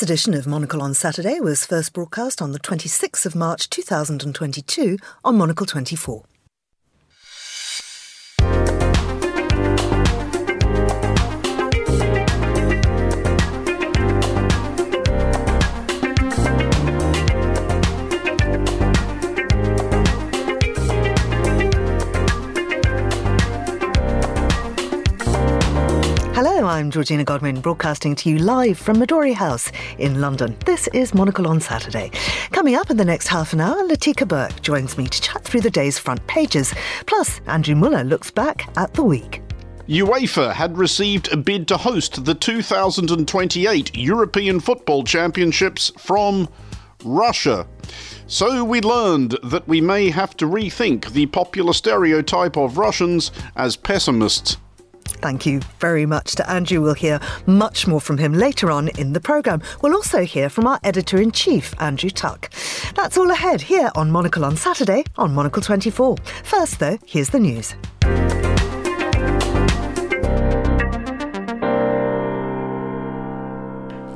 This edition of Monocle on Saturday was first broadcast on the 26th of March 2022 on Monocle 24. I'm Georgina Godwin, broadcasting to you live from Midori House in London. This is Monocle on Saturday. Coming up in the next half an hour, Latika Bourke joins me to chat through the day's front pages. Plus, Andrew Mueller looks back at the week. UEFA had received a bid to host the 2028 European Football Championships from Russia. So we learned that we may have to rethink the popular stereotype of Russians as pessimists. Thank you very much to Andrew. We'll hear much more from him later on in the programme. We'll also hear from our editor in chief, Andrew Tuck. That's all ahead here on Monocle on Saturday on Monocle 24. First, though, here's the news.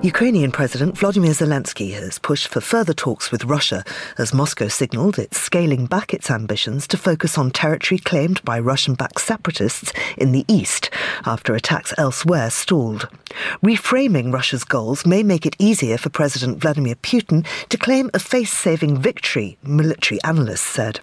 Ukrainian President Vladimir Zelensky has pushed for further talks with Russia as Moscow signalled it's scaling back its ambitions to focus on territory claimed by Russian backed separatists in the east after attacks elsewhere stalled. Reframing Russia's goals may make it easier for President Vladimir Putin to claim a face saving victory, military analysts said.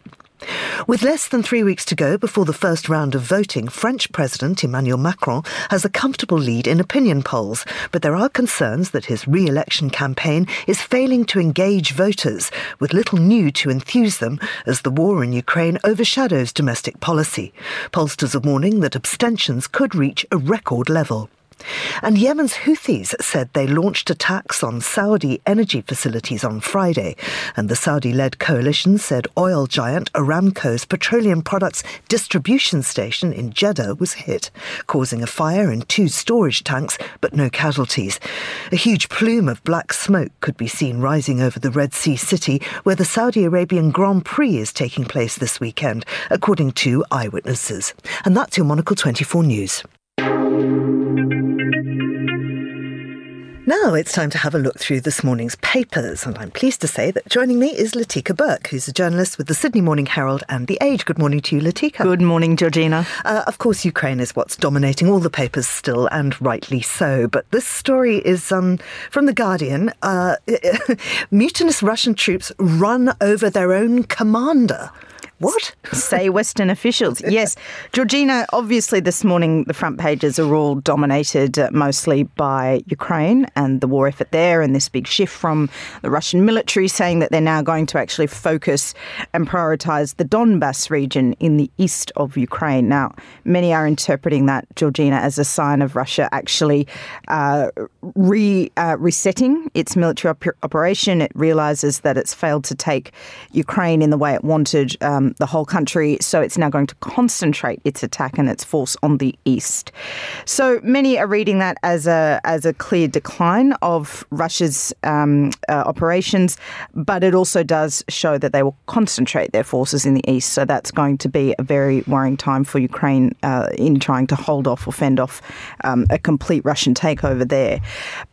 With less than three weeks to go before the first round of voting, French President Emmanuel Macron has a comfortable lead in opinion polls, but there are concerns that his re election campaign is failing to engage voters, with little new to enthuse them as the war in Ukraine overshadows domestic policy. Pollsters are warning that abstentions could reach a record level. And Yemen's Houthis said they launched attacks on Saudi energy facilities on Friday. And the Saudi led coalition said oil giant Aramco's petroleum products distribution station in Jeddah was hit, causing a fire in two storage tanks, but no casualties. A huge plume of black smoke could be seen rising over the Red Sea city, where the Saudi Arabian Grand Prix is taking place this weekend, according to eyewitnesses. And that's your Monocle 24 News. Now it's time to have a look through this morning's papers, and I'm pleased to say that joining me is Latika Bourke, who's a journalist with the Sydney Morning Herald and The Age. Good morning to you, Latika. Good morning, Georgina. Uh, of course, Ukraine is what's dominating all the papers still, and rightly so. But this story is um, from The Guardian. Uh, mutinous Russian troops run over their own commander. What? Say Western officials. Yes. Georgina, obviously this morning the front pages are all dominated uh, mostly by Ukraine and the war effort there and this big shift from the Russian military saying that they're now going to actually focus and prioritise the Donbass region in the east of Ukraine. Now, many are interpreting that, Georgina, as a sign of Russia actually uh, re, uh, resetting its military op- operation. It realises that it's failed to take Ukraine in the way it wanted. Um, the whole country, so it's now going to concentrate its attack and its force on the east. So many are reading that as a as a clear decline of Russia's um, uh, operations, but it also does show that they will concentrate their forces in the east. So that's going to be a very worrying time for Ukraine uh, in trying to hold off or fend off um, a complete Russian takeover there.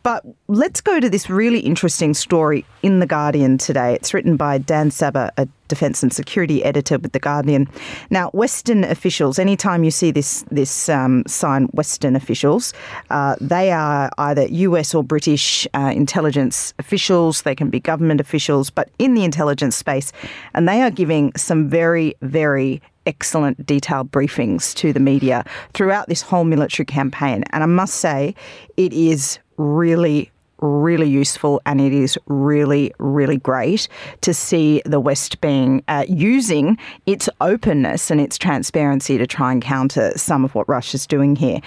But let's go to this really interesting story in the Guardian today. It's written by Dan Sabbagh, a defence and security editor with The Guardian. Now, Western officials, anytime you see this, this um, sign, Western officials, uh, they are either US or British uh, intelligence officials, they can be government officials, but in the intelligence space, and they are giving some very, very excellent detailed briefings to the media throughout this whole military campaign. And I must say, it is really, really useful and it is really, really great to see the West being uh, using its openness and its transparency to try and counter some of what Russia's doing here.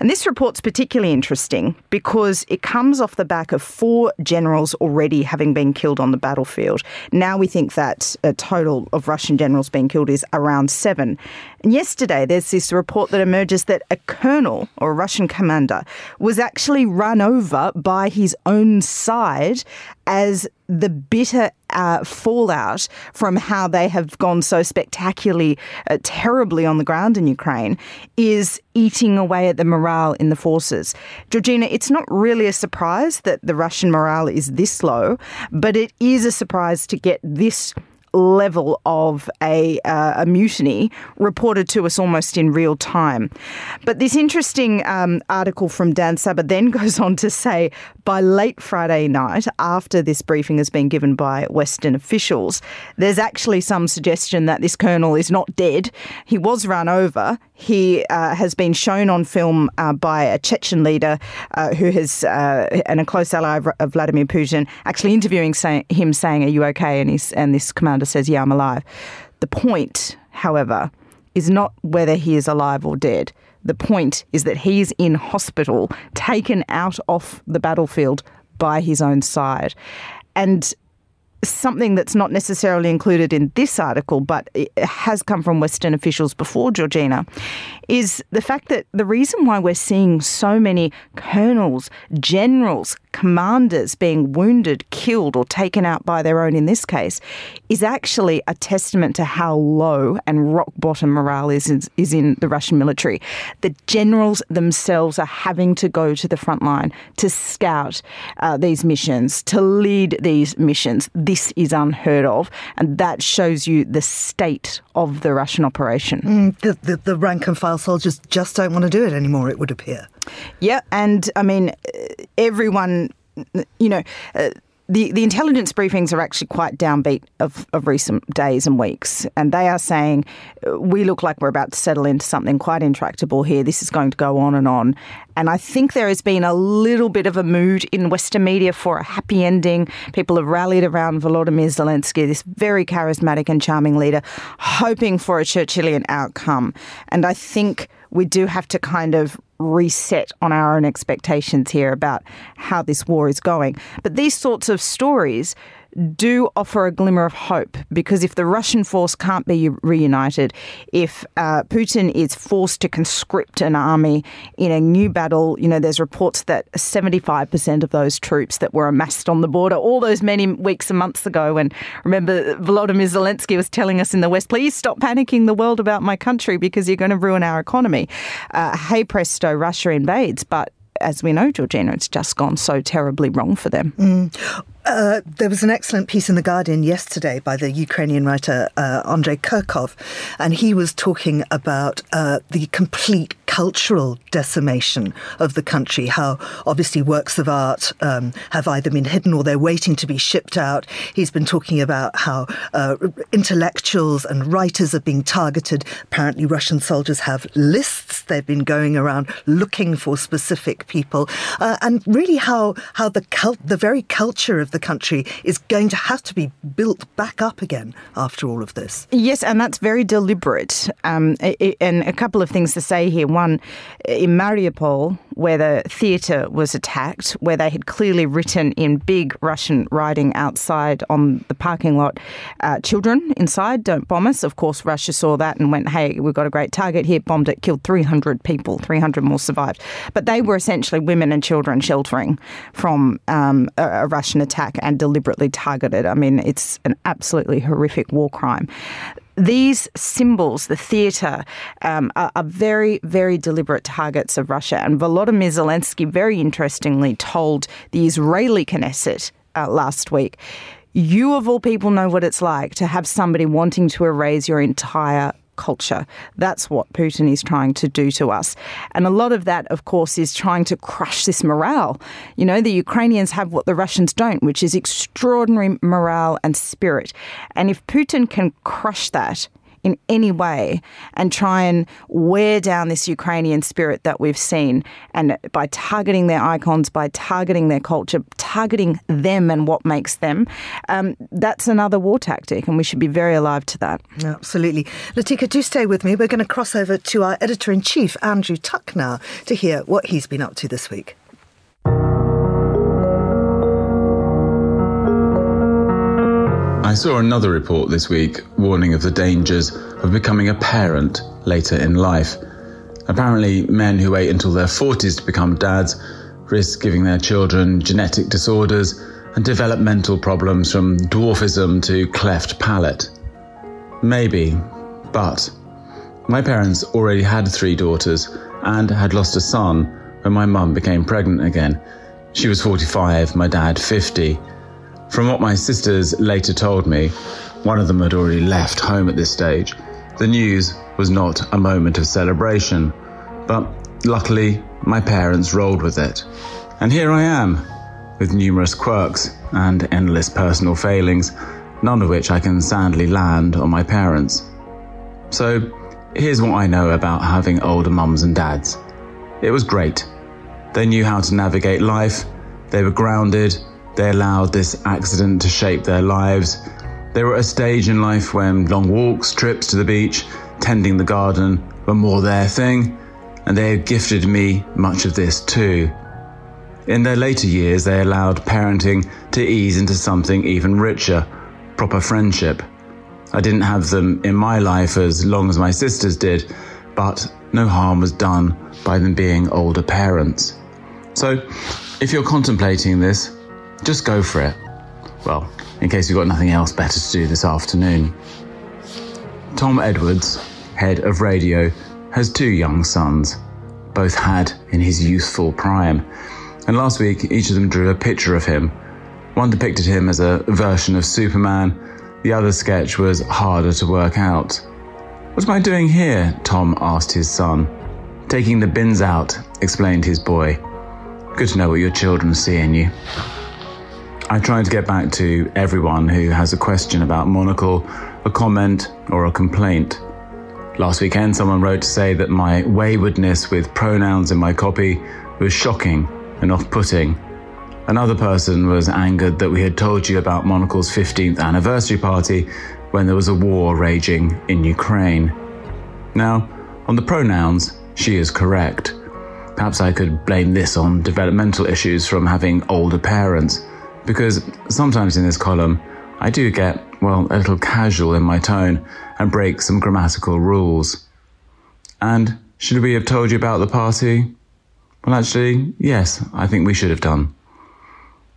And this report's particularly interesting because it comes off the back of four generals already having been killed on the battlefield. Now we think that a total of Russian generals being killed is around seven. Yesterday, there's this report that emerges that a colonel or a Russian commander was actually run over by his own side as the bitter uh, fallout from how they have gone so spectacularly, uh, terribly on the ground in Ukraine is eating away at the morale in the forces. Georgina, it's not really a surprise that the Russian morale is this low, but it is a surprise to get this level of a, uh, a mutiny reported to us almost in real time. But this interesting um, article from Dan Sabbagh then goes on to say by late Friday night, after this briefing has been given by Western officials, there's actually some suggestion that this colonel is not dead. He was run over. He uh, has been shown on film uh, by a Chechen leader uh, who has, uh, and a close ally of Vladimir Putin, actually interviewing say, him saying, Are you okay? And, he's, and this commander says, Yeah, I'm alive. The point, however, is not whether he is alive or dead. The point is that he's in hospital, taken out off the battlefield by his own side. And something that's not necessarily included in this article, but has come from Western officials before, Georgina, is the fact that the reason why we're seeing so many colonels, generals, commanders being wounded, killed, or taken out by their own in this case is actually a testament to how low and rock bottom morale is, is in the Russian military. The generals themselves are having to go to the front line to scout uh, these missions, to lead these missions. This is unheard of, and that shows you the state of the Russian operation. Mm, the, the, the rank and file soldiers just don't want to do it anymore, it would appear. Yeah, and I mean, everyone, you know, uh, the, the intelligence briefings are actually quite downbeat of, of recent days and weeks. And they are saying, we look like we're about to settle into something quite intractable here. This is going to go on and on. And I think there has been a little bit of a mood in Western media for a happy ending. People have rallied around Volodymyr Zelensky, this very charismatic and charming leader, hoping for a Churchillian outcome. And I think we do have to kind of reset on our own expectations here about how this war is going. But these sorts of stories do offer a glimmer of hope because if the Russian force can't be reunited, if uh, Putin is forced to conscript an army in a new battle, you know, there's reports that 75% of those troops that were amassed on the border all those many weeks and months ago, and remember Volodymyr Zelensky was telling us in the West, please stop panicking the world about my country because you're going to ruin our economy. Uh, hey presto, Russia invades, but as we know, Georgina, it's just gone so terribly wrong for them. Mm. Uh, there was an excellent piece in The Guardian yesterday by the Ukrainian writer uh, Andrei Kurkov, and he was talking about uh, the complete cultural decimation of the country, how obviously works of art um, have either been hidden or they're waiting to be shipped out. He's been talking about how uh, intellectuals and writers are being targeted. Apparently, Russian soldiers have lists. They've been going around looking for specific people, uh, and really how how the cult, the very culture of the country is going to have to be built back up again after all of this. Yes, and that's very deliberate. Um, and a couple of things to say here. One, in Mariupol, where the theatre was attacked, where they had clearly written in big Russian writing outside on the parking lot, uh, children inside, don't bomb us. Of course, Russia saw that and went, hey, we've got a great target here, bombed it, killed 300 people, 300 more survived. But they were essentially women and children sheltering from um, a, a Russian attack and deliberately targeted. I mean, it's an absolutely horrific war crime these symbols, the theatre, um, are, are, very, very deliberate targets of Russia. And Volodymyr Zelensky, very interestingly, told the Israeli Knesset uh, last week. You, of all people, know what it's like to have somebody wanting to erase your entire culture. That's what Putin is trying to do to us. And a lot of that, of course, is trying to crush this morale. You know, the Ukrainians have what the Russians don't, which is extraordinary morale and spirit. And if Putin can crush that, in any way and try and wear down this Ukrainian spirit that we've seen. And by targeting their icons, by targeting their culture, targeting them and what makes them, um, that's another war tactic. And we should be very alive to that. Absolutely. Latika, do stay with me. We're going to cross over to our editor in chief, Andrew Tuck, now to hear what he's been up to this week. I saw another report this week warning of the dangers of becoming a parent later in life. Apparently, men who wait until their 40s to become dads risk giving their children genetic disorders and developmental problems from dwarfism to cleft palate. Maybe, but my parents already had three daughters and had lost a son when my mum became pregnant again. She was 45, my dad 50. From what my sisters later told me, one of them had already left home at this stage. The news was not a moment of celebration, but luckily my parents rolled with it. And here I am, with numerous quirks and endless personal failings, none of which I can sadly land on my parents. So, here's what I know about having older mums and dads. It was great. They knew how to navigate life, they were grounded, they allowed this accident to shape their lives. They were at a stage in life when long walks, trips to the beach, tending the garden were more their thing, and they had gifted me much of this too. In their later years, they allowed parenting to ease into something even richer proper friendship. I didn't have them in my life as long as my sisters did, but no harm was done by them being older parents. So, if you're contemplating this, just go for it. Well, in case you've got nothing else better to do this afternoon. Tom Edwards, head of radio, has two young sons, both had in his youthful prime. And last week, each of them drew a picture of him. One depicted him as a version of Superman, the other sketch was harder to work out. What am I doing here? Tom asked his son. Taking the bins out, explained his boy. Good to know what your children see in you. I tried to get back to everyone who has a question about Monocle, a comment, or a complaint. Last weekend, someone wrote to say that my waywardness with pronouns in my copy was shocking and off putting. Another person was angered that we had told you about Monocle's 15th anniversary party when there was a war raging in Ukraine. Now, on the pronouns, she is correct. Perhaps I could blame this on developmental issues from having older parents, because sometimes in this column, I do get, well, a little casual in my tone and break some grammatical rules. And should we have told you about the party? Well, actually, yes, I think we should have done.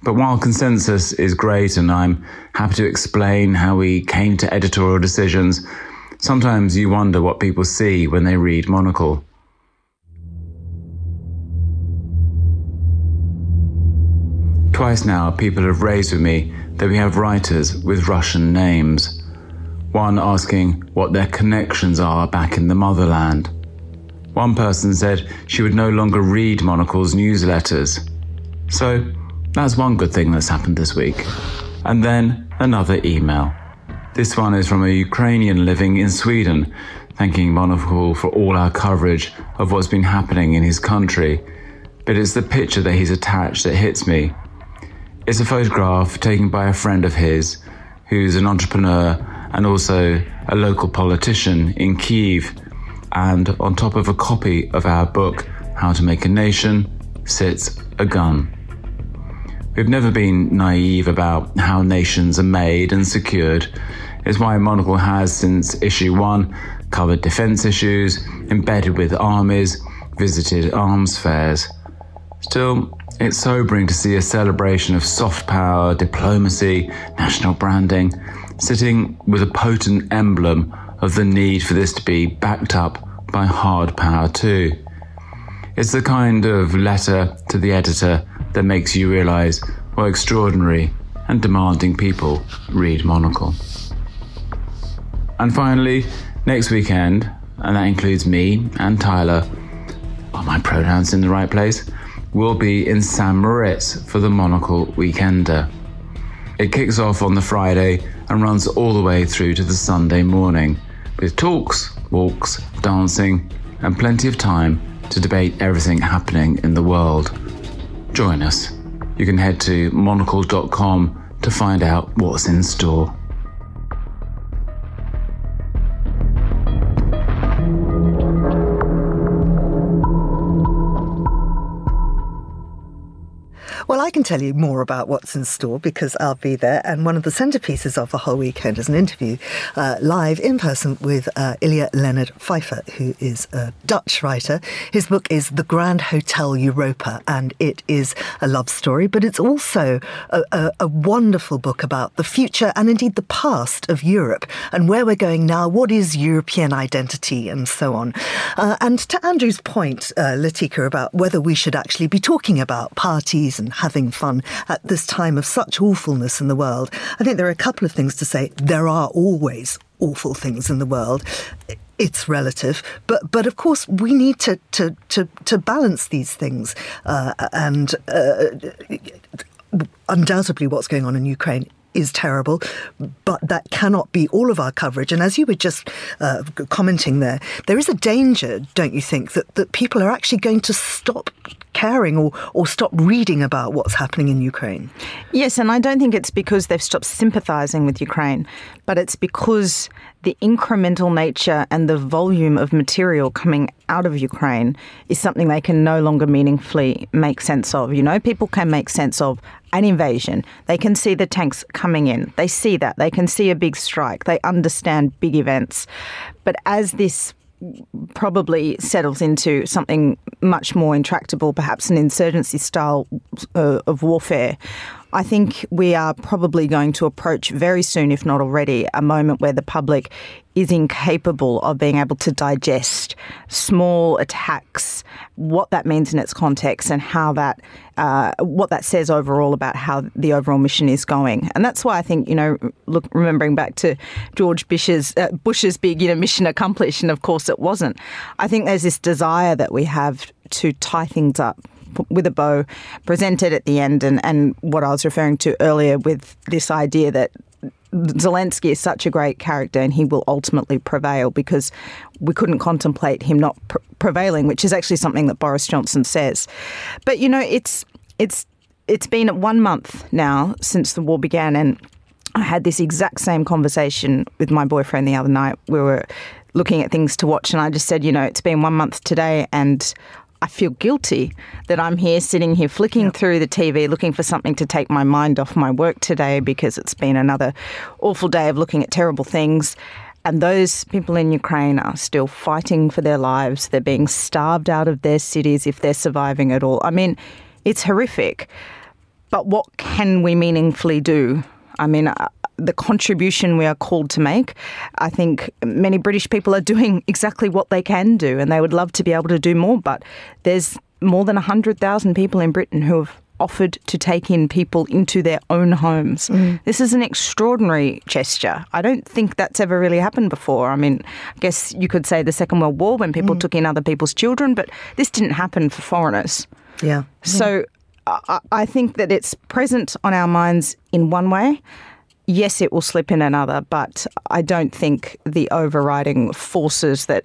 But while consensus is great and I'm happy to explain how we came to editorial decisions, sometimes you wonder what people see when they read Monocle. Twice now, people have raised with me that we have writers with Russian names. One asking what their connections are back in the motherland. One person said she would no longer read Monocle's newsletters. So, that's one good thing that's happened this week. And then another email. This one is from a Ukrainian living in Sweden, thanking Monocle for all our coverage of what's been happening in his country. But it's the picture that he's attached that hits me. It's a photograph taken by a friend of his who's an entrepreneur and also a local politician in Kiev and on top of a copy of our book, How to Make a Nation, sits a gun. We've never been naive about how nations are made and secured. It's why Monocle has, since issue one, covered defence issues, embedded with armies, visited arms fairs. Still, it's sobering to see a celebration of soft power, diplomacy, national branding, sitting with a potent emblem of the need for this to be backed up by hard power too. It's the kind of letter to the editor that makes you realize what extraordinary and demanding people read Monocle. And finally, next weekend, and that includes me and Tyler, are my pronouns in the right place? We'll be in St. Moritz for the Monocle Weekender. It kicks off on the Friday and runs all the way through to the Sunday morning with talks, walks, dancing, and plenty of time to debate everything happening in the world. Join us. You can head to monocle.com to find out what's in store. Can tell you more about what's in store because I'll be there. And one of the centerpieces of the whole weekend is an interview uh, live in person with uh, Ilja Leonard Pfeijffer, who is a Dutch writer. His book is The Grand Hotel Europa, and it is a love story, but it's also a, a, a wonderful book about the future and indeed the past of Europe and where we're going now. What is European identity and so on. Uh, and to Andrew's point, uh, Latika, about whether we should actually be talking about parties and having fun at this time of such awfulness in the world, I think there are a couple of things to say. There are always awful things in the world. It's relative, but but of course we need to to to, to balance these things, uh, and uh, undoubtedly what's going on in Ukraine is terrible, but that cannot be all of our coverage. And as you were just uh, commenting there, there is a danger, don't you think, that, that people are actually going to stop caring or, or stop reading about what's happening in Ukraine? Yes, and I don't think it's because they've stopped sympathising with Ukraine, but it's because the incremental nature and the volume of material coming out of Ukraine is something they can no longer meaningfully make sense of. You know, people can make sense of an invasion. They can see the tanks coming in. They see that. They can see a big strike. They understand big events. But as this probably settles into something much more intractable, perhaps an insurgency style uh, of warfare. I think we are probably going to approach very soon, if not already, a moment where the public is incapable of being able to digest small attacks, what that means in its context, and how that, uh, what that says overall about how the overall mission is going. And that's why I think, you know, look, remembering back to George Bush's, uh, Bush's big, you know, mission accomplished, and of course it wasn't. I think there's this desire that we have to tie things up with a bow presented at the end and, and what I was referring to earlier with this idea that Zelensky is such a great character and he will ultimately prevail because we couldn't contemplate him not pr- prevailing, which is actually something that Boris Johnson says. But you know, it's it's it's been one month now since the war began, and I had this exact same conversation with my boyfriend the other night. We were looking at things to watch, and I just said, you know, it's been one month today, and I feel guilty that I'm here sitting here flicking yep. through the TV looking for something to take my mind off my work today because it's been another awful day of looking at terrible things. And those people in Ukraine are still fighting for their lives. They're being starved out of their cities if they're surviving at all. I mean, it's horrific. But what can we meaningfully do? I mean, the contribution we are called to make. I think many British people are doing exactly what they can do and they would love to be able to do more, but there's more than 100,000 people in Britain who have offered to take in people into their own homes. Mm. This is an extraordinary gesture. I don't think that's ever really happened before. I mean, I guess you could say the Second World War when people mm. took in other people's children, but this didn't happen for foreigners. Yeah. So I, I think that it's present on our minds in one way yes, it will slip in another, but I don't think the overriding forces that,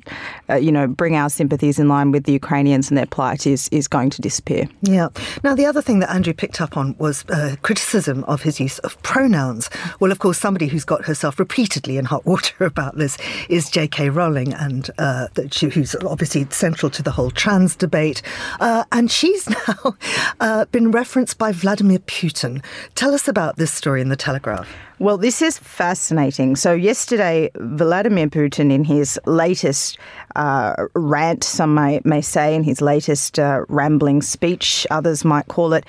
uh, you know, bring our sympathies in line with the Ukrainians and their plight is, is going to disappear. Yeah. Now, the other thing that Andrew picked up on was uh, criticism of his use of pronouns. Well, of course, somebody who's got herself repeatedly in hot water about this is J.K. Rowling, and uh, who's obviously central to the whole trans debate. Uh, and she's now uh, been referenced by Vladimir Putin. Tell us about this story in The Telegraph. Well, this is fascinating. So, yesterday, Vladimir Putin, in his latest uh, rant, some may, may say, in his latest uh, rambling speech, others might call it,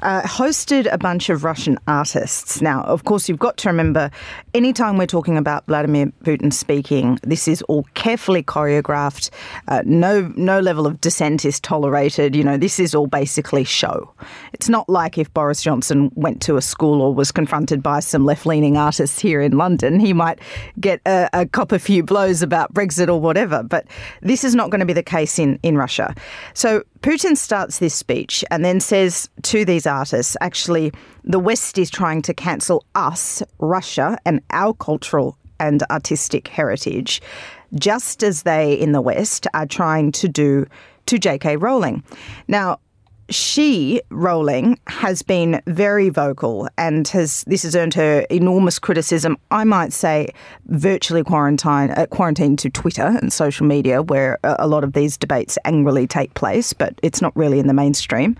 uh, hosted a bunch of Russian artists. Now, of course, you've got to remember anytime we're talking about Vladimir Putin speaking, this is all carefully choreographed. Uh, no, no level of dissent is tolerated. You know, this is all basically show. It's not like if Boris Johnson went to a school or was confronted by some left leaning artists here in London, he might get a, a cop a few blows about Brexit or whatever. But this is not going to be the case in, in Russia. So Putin starts this speech and then says to these artists, actually, the West is trying to cancel us, Russia, and our cultural and artistic heritage, just as they in the West are trying to do to J.K. Rowling. Now, she, Rowling, has been very vocal and has this has earned her enormous criticism. I might say virtually quarantine, uh, quarantined to Twitter and social media, where a lot of these debates angrily take place, but it's not really in the mainstream.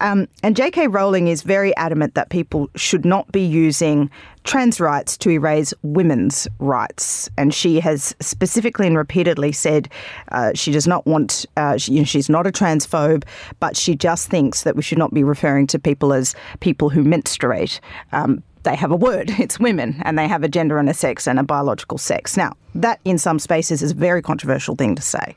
Um, and J.K. Rowling is very adamant that people should not be using trans rights to erase women's rights. And she has specifically and repeatedly said uh, she does not want, uh, she, you know, she's not a transphobe, but she just thinks that we should not be referring to people as people who menstruate. Um, they have a word, it's women, and they have a gender and a sex and a biological sex. Now, that in some spaces is a very controversial thing to say.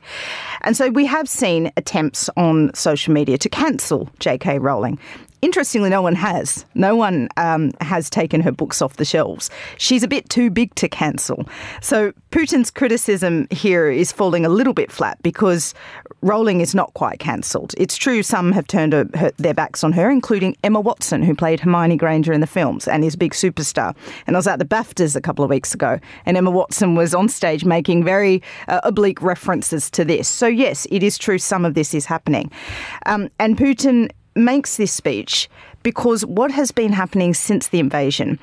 And so we have seen attempts on social media to cancel J.K. Rowling. Interestingly, no one has. No one um, has taken her books off the shelves. She's a bit too big to cancel. So Putin's criticism here is falling a little bit flat because Rowling is not quite cancelled. It's true some have turned her, their backs on her, including Emma Watson, who played Hermione Granger in the films and is a big superstar. And I was at the BAFTAs a couple of weeks ago, and Emma Watson was on stage making very uh, oblique references to this. So yes, it is true some of this is happening. Um, and Putin makes this speech because what has been happening since the invasion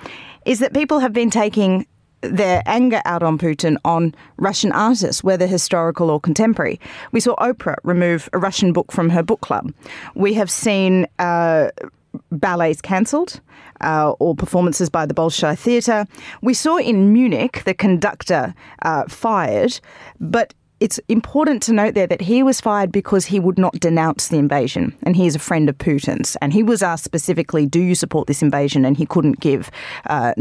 is that people have been taking their anger out on Putin on Russian artists, whether historical or contemporary. We saw Oprah remove a Russian book from her book club. We have seen uh, ballets cancelled. Uh, or performances by the Bolshoi Theatre. We saw in Munich the conductor uh, fired, but it's important to note there that he was fired because he would not denounce the invasion, and he is a friend of Putin's. And he was asked specifically, "Do you support this invasion?" And he couldn't give uh,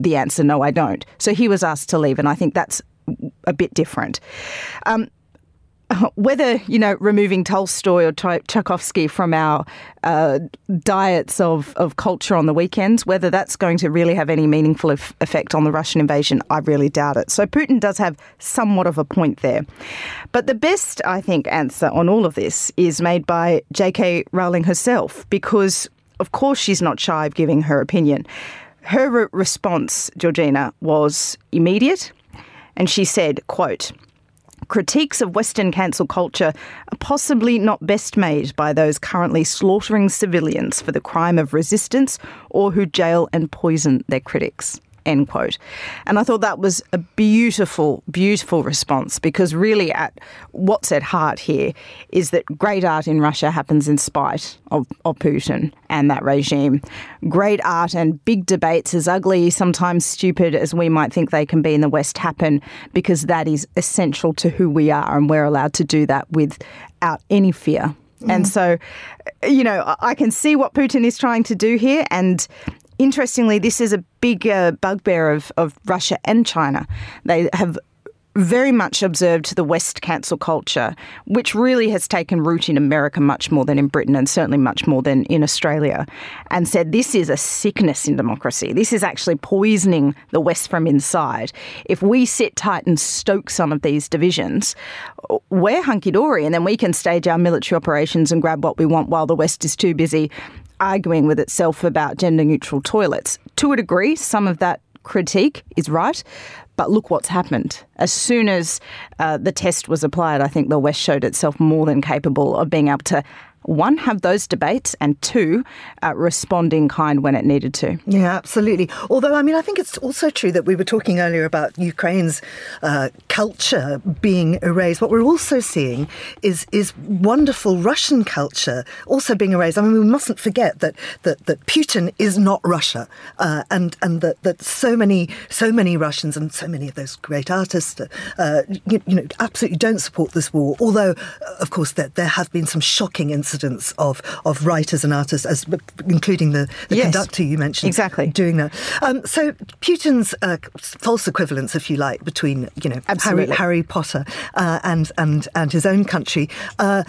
the answer, "No, I don't." So he was asked to leave, and I think that's a bit different. Um, whether you know removing Tolstoy or Tchaikovsky from our uh, diets of, of culture on the weekends, whether that's going to really have any meaningful effect on the Russian invasion, I really doubt it. So Putin does have somewhat of a point there. But the best, I think, answer on all of this is made by J.K. Rowling herself, because of course she's not shy of giving her opinion. Her re- response, Georgina, was immediate, and she said, "quote." Critiques of Western cancel culture are possibly not best made by those currently slaughtering civilians for the crime of resistance or who jail and poison their critics. End quote. And I thought that was a beautiful, beautiful response because really, at what's at heart here is that great art in Russia happens in spite of, of Putin and that regime. Great art and big debates, as ugly, sometimes stupid as we might think they can be in the West, happen because that is essential to who we are, and we're allowed to do that without any fear. And mm. so, you know, I can see what Putin is trying to do here. And interestingly, this is a big uh, bugbear of, of Russia and China. They have very much observed the West cancel culture, which really has taken root in America much more than in Britain and certainly much more than in Australia, and said this is a sickness in democracy. This is actually poisoning the West from inside. If we sit tight and stoke some of these divisions, we're hunky dory, and then we can stage our military operations and grab what we want while the West is too busy arguing with itself about gender neutral toilets. To a degree, some of that critique is right. But look what's happened. As soon as uh, the test was applied, I think the West showed itself more than capable of being able to one, have those debates, and two, uh, respond in kind when it needed to. Yeah, absolutely. Although, I mean, I think it's also true that we were talking earlier about Ukraine's uh, culture being erased. What we're also seeing is is wonderful Russian culture also being erased. I mean, we mustn't forget that that, that Putin is not Russia, uh, and and that, that so many so many Russians and so many of those great artists, uh, you, you, know, absolutely don't support this war. Although, of course, there, there have been some shocking incidents incidents of, of writers and artists, as including the, the yes, conductor you mentioned, exactly doing that. Um, so Putin's uh, false equivalence, if you like, between you know Harry, Harry, Potter uh, and and and his own country. Uh,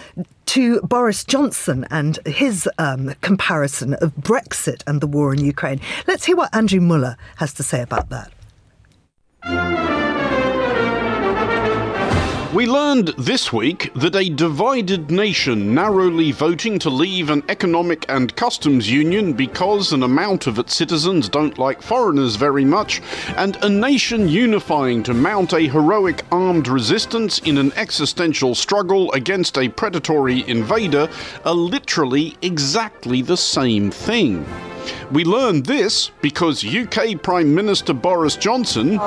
to Boris Johnson and his um, comparison of Brexit and the war in Ukraine. Let's hear what Andrew Mueller has to say about that. We learned this week that a divided nation narrowly voting to leave an economic and customs union because an amount of its citizens don't like foreigners very much, and a nation unifying to mount a heroic armed resistance in an existential struggle against a predatory invader are literally exactly the same thing. We learned this because UK Prime Minister Boris Johnson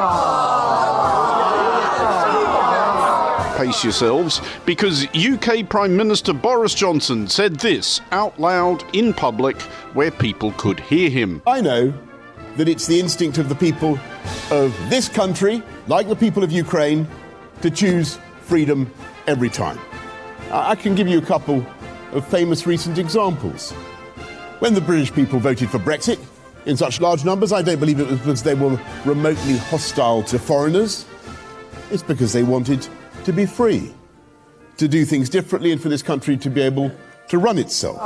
pace yourselves, because UK Prime Minister Boris Johnson said this out loud in public where people could hear him. I know that it's the instinct of the people of this country, like the people of Ukraine, to choose freedom every time. I can give you a couple of famous recent examples. When the British people voted for Brexit in such large numbers, I don't believe it was because they were remotely hostile to foreigners. It's because they wanted to be free, to do things differently, and for this country to be able to run itself.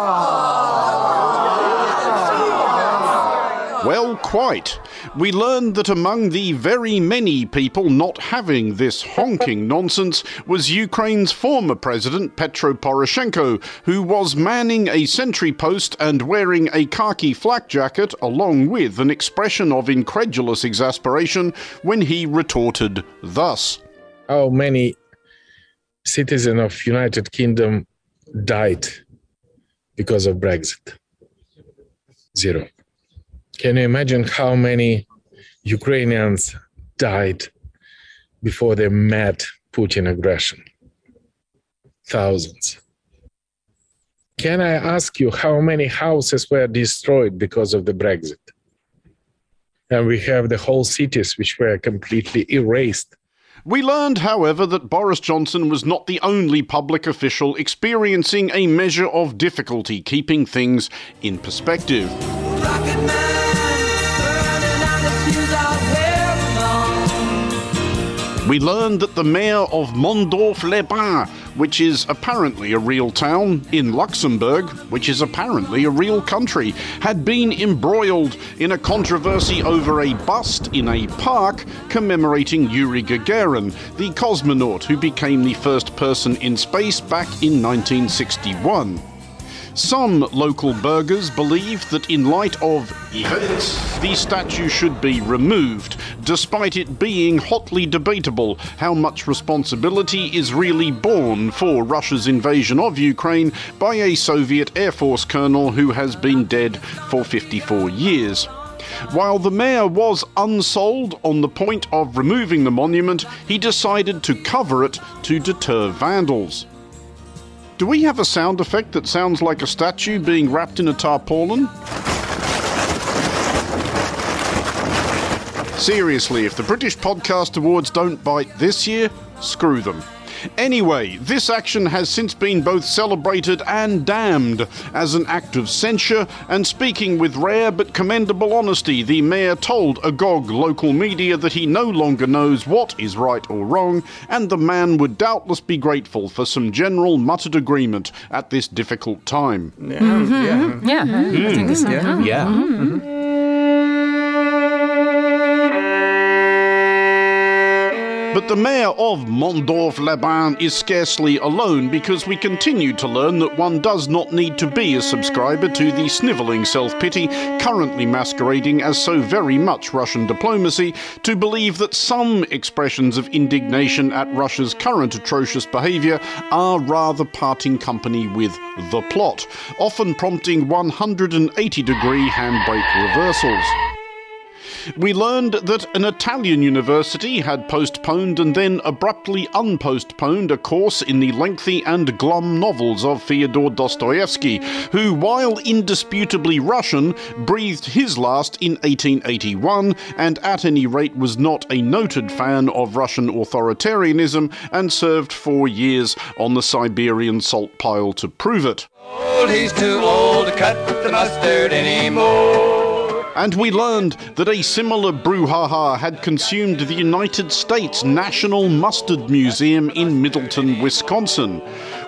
Well, quite. We learned that among the very many people not having this honking nonsense was Ukraine's former president, Petro Poroshenko, who was manning a sentry post and wearing a khaki flak jacket, along with an expression of incredulous exasperation when he retorted thus. How many citizens of United Kingdom died because of Brexit? Zero. Can you imagine how many Ukrainians died before they met Putin aggression? Thousands. Can I ask you how many houses were destroyed because of the Brexit? And we have the whole cities which were completely erased we learned, however, that Boris Johnson was not the only public official experiencing a measure of difficulty keeping things in perspective. We learned that the mayor of Mondorf-les-Bains, which is apparently a real town, in Luxembourg, which is apparently a real country, had been embroiled in a controversy over a bust in a park commemorating Yuri Gagarin, the cosmonaut who became the first person in space back in 1961. Some local burghers believe that in light of events, the statue should be removed, despite it being hotly debatable how much responsibility is really borne for Russia's invasion of Ukraine by a Soviet Air Force colonel who has been dead for 54 years. While the mayor was unsold on the point of removing the monument, he decided to cover it to deter vandals. Do we have a sound effect that sounds like a statue being wrapped in a tarpaulin? Seriously, if the British Podcast Awards don't bite this year, screw them. Anyway, this action has since been both celebrated and damned as an act of censure, and speaking with rare but commendable honesty, the mayor told Agog local media that he no longer knows what is right or wrong, and the man would doubtless be grateful for some general muttered agreement at this difficult time. Yeah, mm-hmm. yeah. yeah. Mm-hmm. mm-hmm. I think so. Mm-hmm. Yeah. Mm-hmm. yeah. But the mayor of Mondorf-les-Bains is scarcely alone because we continue to learn that one does not need to be a subscriber to the snivelling self-pity currently masquerading as so very much Russian diplomacy to believe that some expressions of indignation at Russia's current atrocious behaviour are rather parting company with the plot, often prompting 180 degree handbrake reversals. We learned that an Italian university had postponed and then abruptly unpostponed a course in the lengthy and glum novels of Fyodor Dostoevsky, who, while indisputably Russian, breathed his last in 1881 and at any rate was not a noted fan of Russian authoritarianism and served four years on the Siberian salt pile to prove it. Old, he's too old to cut the mustard anymore. And we learned that a similar brouhaha had consumed the United States National Mustard Museum in Middleton, Wisconsin,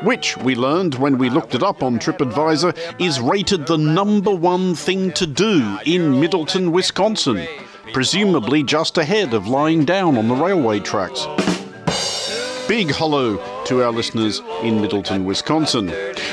which we learned when we looked it up on TripAdvisor is rated the number one thing to do in Middleton, Wisconsin, presumably just ahead of lying down on the railway tracks. Big hello to our listeners in Middleton, Wisconsin.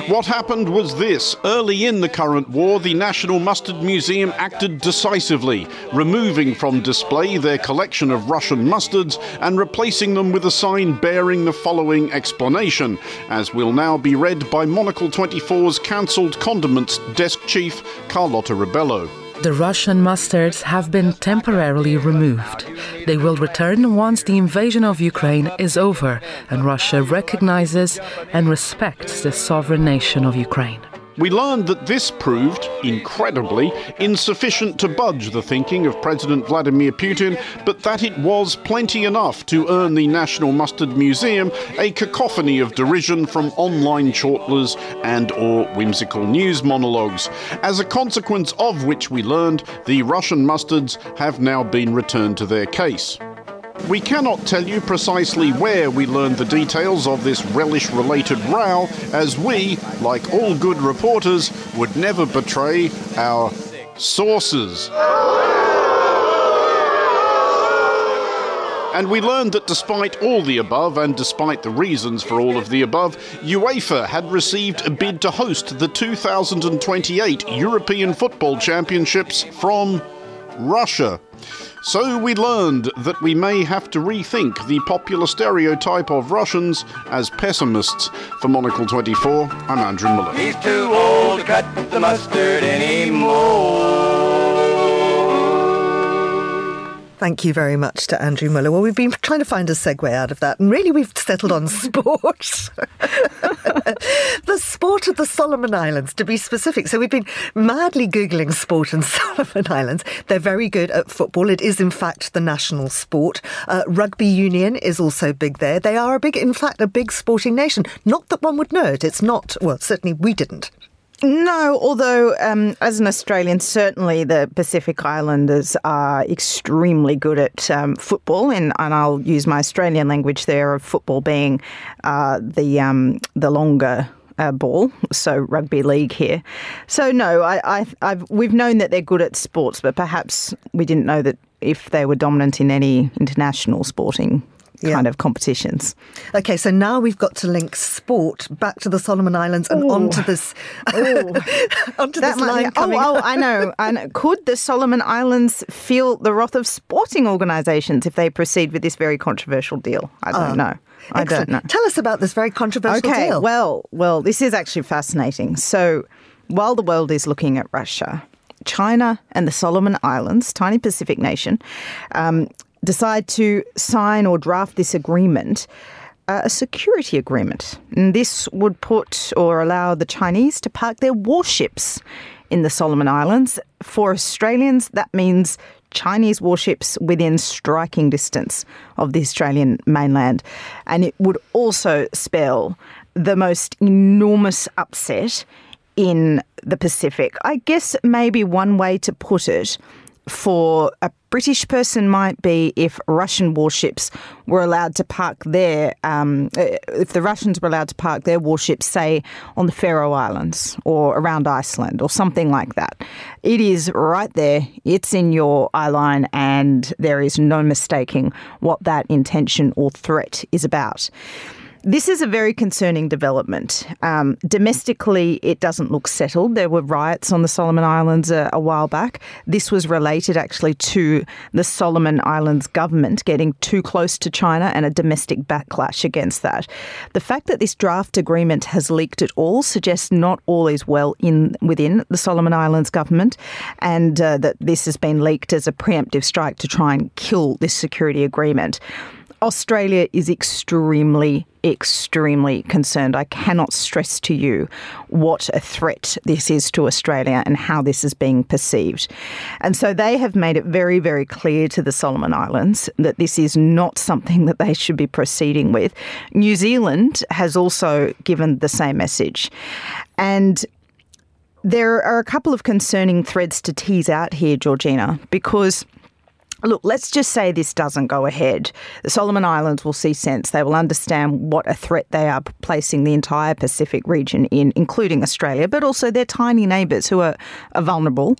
What happened was this. Early in the current war, the National Mustard Museum acted decisively, removing from display their collection of Russian mustards and replacing them with a sign bearing the following explanation, as will now be read by Monocle 24's cancelled condiments desk chief Carlota Rebelo. The Russian mustards have been temporarily removed. They will return once the invasion of Ukraine is over and Russia recognizes and respects the sovereign nation of Ukraine. We learned that this proved, incredibly, insufficient to budge the thinking of President Vladimir Putin, but that it was plenty enough to earn the National Mustard Museum a cacophony of derision from online chortlers and or whimsical news monologues. As a consequence of which we learned, the Russian mustards have now been returned to their case. We cannot tell you precisely where we learned the details of this relish related row, as we, like all good reporters, would never betray our sources. And we learned that despite all the above, and despite the reasons for all of the above, UEFA had received a bid to host the 2028 European Football Championships from Russia. So we learned that we may have to rethink the popular stereotype of Russians as pessimists. For Monocle 24, I'm Andrew Mueller. He's too old to cut the mustard anymore. Thank you very much to Andrew Mueller. Well, we've been trying to find a segue out of that, and really we've settled on sport. the sport of the Solomon Islands, to be specific. So we've been madly Googling sport in Solomon Islands. They're very good at football. It is, in fact, the national sport. Uh, rugby union is also big there. They are a big, in fact, a big sporting nation. Not that one would know it. It's not, well, certainly we didn't. No, although um, as an Australian, certainly the Pacific Islanders are extremely good at um, football, and, and I'll use my Australian language there of football being uh, the um, the longer. Uh, ball, so rugby league here. So no, I, I, we've known that they're good at sports, but perhaps we didn't know that if they were dominant in any international sporting Yeah. kind of competitions. Okay, so now we've got to link sport back to the Solomon Islands and onto this, onto this line be- coming oh, oh. I know. I know. Could the Solomon Islands feel the wrath of sporting organisations if they proceed with this very controversial deal? I don't know. I Excellent. don't know. Tell us about this very controversial Okay, deal. well, well, this is actually fascinating. So, while the world is looking at Russia, China and the Solomon Islands, tiny Pacific nation, um, decide to sign or draft this agreement. Uh, a security agreement. And this would put or allow the Chinese to park their warships in the Solomon Islands. For Australians, that means Chinese warships within striking distance of the Australian mainland. And it would also spell the most enormous upset in the Pacific. I guess maybe one way to put it for a British person might be if Russian warships were allowed to park their, um, uh, if the Russians were allowed to park their warships, say, on the Faroe Islands or around Iceland or something like that. It is right there, it's in your eye line, and there is no mistaking what that intention or threat is about. This is a very concerning development. Um, domestically, it doesn't look settled. There were riots on the Solomon Islands a, a while back. This was related actually to the Solomon Islands government getting too close to China and a domestic backlash against that. The fact that this draft agreement has leaked at all suggests not all is well in within the Solomon Islands government, and uh, that this has been leaked as a preemptive strike to try and kill this security agreement. Australia is extremely, extremely concerned. I cannot stress to you what a threat this is to Australia and how this is being perceived. And so they have made it very, very clear to the Solomon Islands that this is not something that they should be proceeding with. New Zealand has also given the same message. And there are a couple of concerning threads to tease out here, Georgina, because Look, let's just say this doesn't go ahead. The Solomon Islands will see sense. They will understand what a threat they are placing the entire Pacific region in, including Australia, but also their tiny neighbours who are, are vulnerable.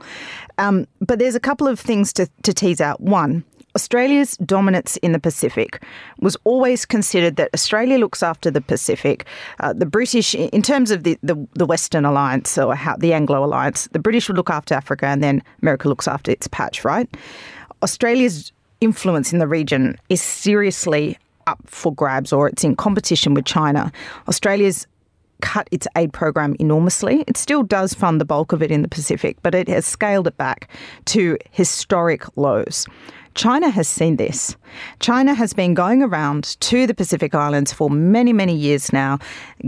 Um, but there's a couple of things to, to tease out. One, Australia's dominance in the Pacific was always considered that Australia looks after the Pacific. Uh, the British, in terms of the, the, the Western Alliance or how, the Anglo Alliance, the British would look after Africa and then America looks after its patch, right? Australia's influence in the region is seriously up for grabs or it's in competition with China. Australia's cut its aid program enormously. It still does fund the bulk of it in the Pacific, but it has scaled it back to historic lows. China has seen this. China has been going around to the Pacific Islands for many, many years now,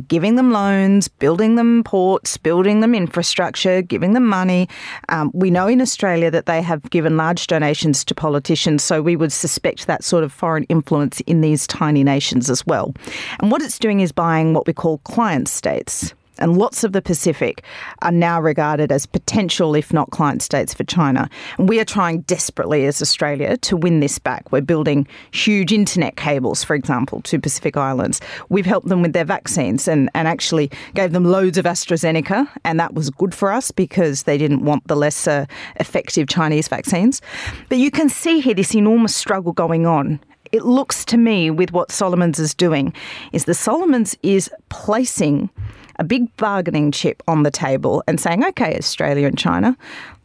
giving them loans, building them ports, building them infrastructure, giving them money. Um, we know in Australia that they have given large donations to politicians, so we would suspect that sort of foreign influence in these tiny nations as well. And what it's doing is buying what we call client states and lots of the Pacific are now regarded as potential, if not client states, for China. And we are trying desperately as Australia to win this back. We're building huge internet cables, for example, to Pacific Islands. We've helped them with their vaccines and, and actually gave them loads of AstraZeneca, and that was good for us because they didn't want the lesser effective Chinese vaccines. But you can see here this enormous struggle going on it looks to me with what Solomons is doing is the Solomons is placing a big bargaining chip on the table and saying, okay, Australia and China,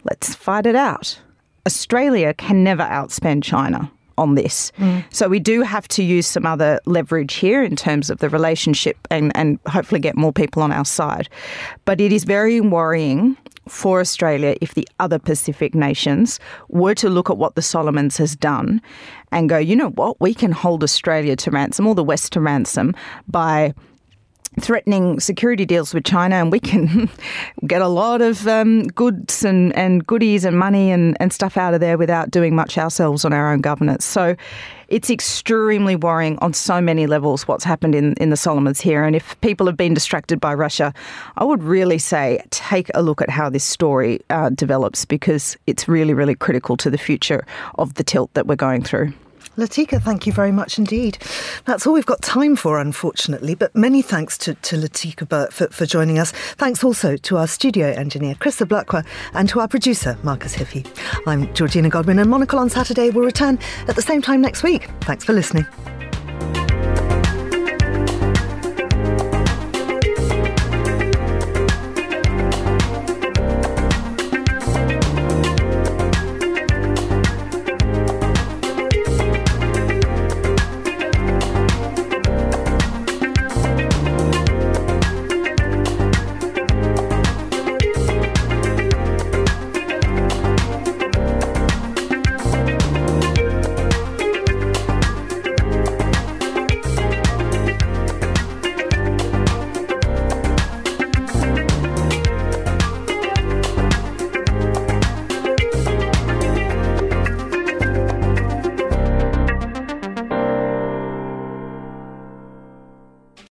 let's fight it out. Australia can never outspend China on this. Mm. So we do have to use some other leverage here in terms of the relationship and, and hopefully get more people on our side. But it is very worrying for Australia if the other Pacific nations were to look at what the Solomons has done and go, you know what, we can hold Australia to ransom or the West to ransom by threatening security deals with China, and we can get a lot of um, goods and, and goodies and money and, and stuff out of there without doing much ourselves on our own governance. So it's extremely worrying on so many levels what's happened in, in the Solomons here. And if people have been distracted by Russia, I would really say take a look at how this story uh, develops because it's really, really critical to the future of the tilt that we're going through. Latika, thank you very much indeed. That's all we've got time for, unfortunately, but many thanks to, to Latika Bourke for, for joining us. Thanks also to our studio engineer, Krista Blackwell, and to our producer, Marcus Hippi. I'm Georgina Godwin, and Monocle on Saturday will return at the same time next week. Thanks for listening.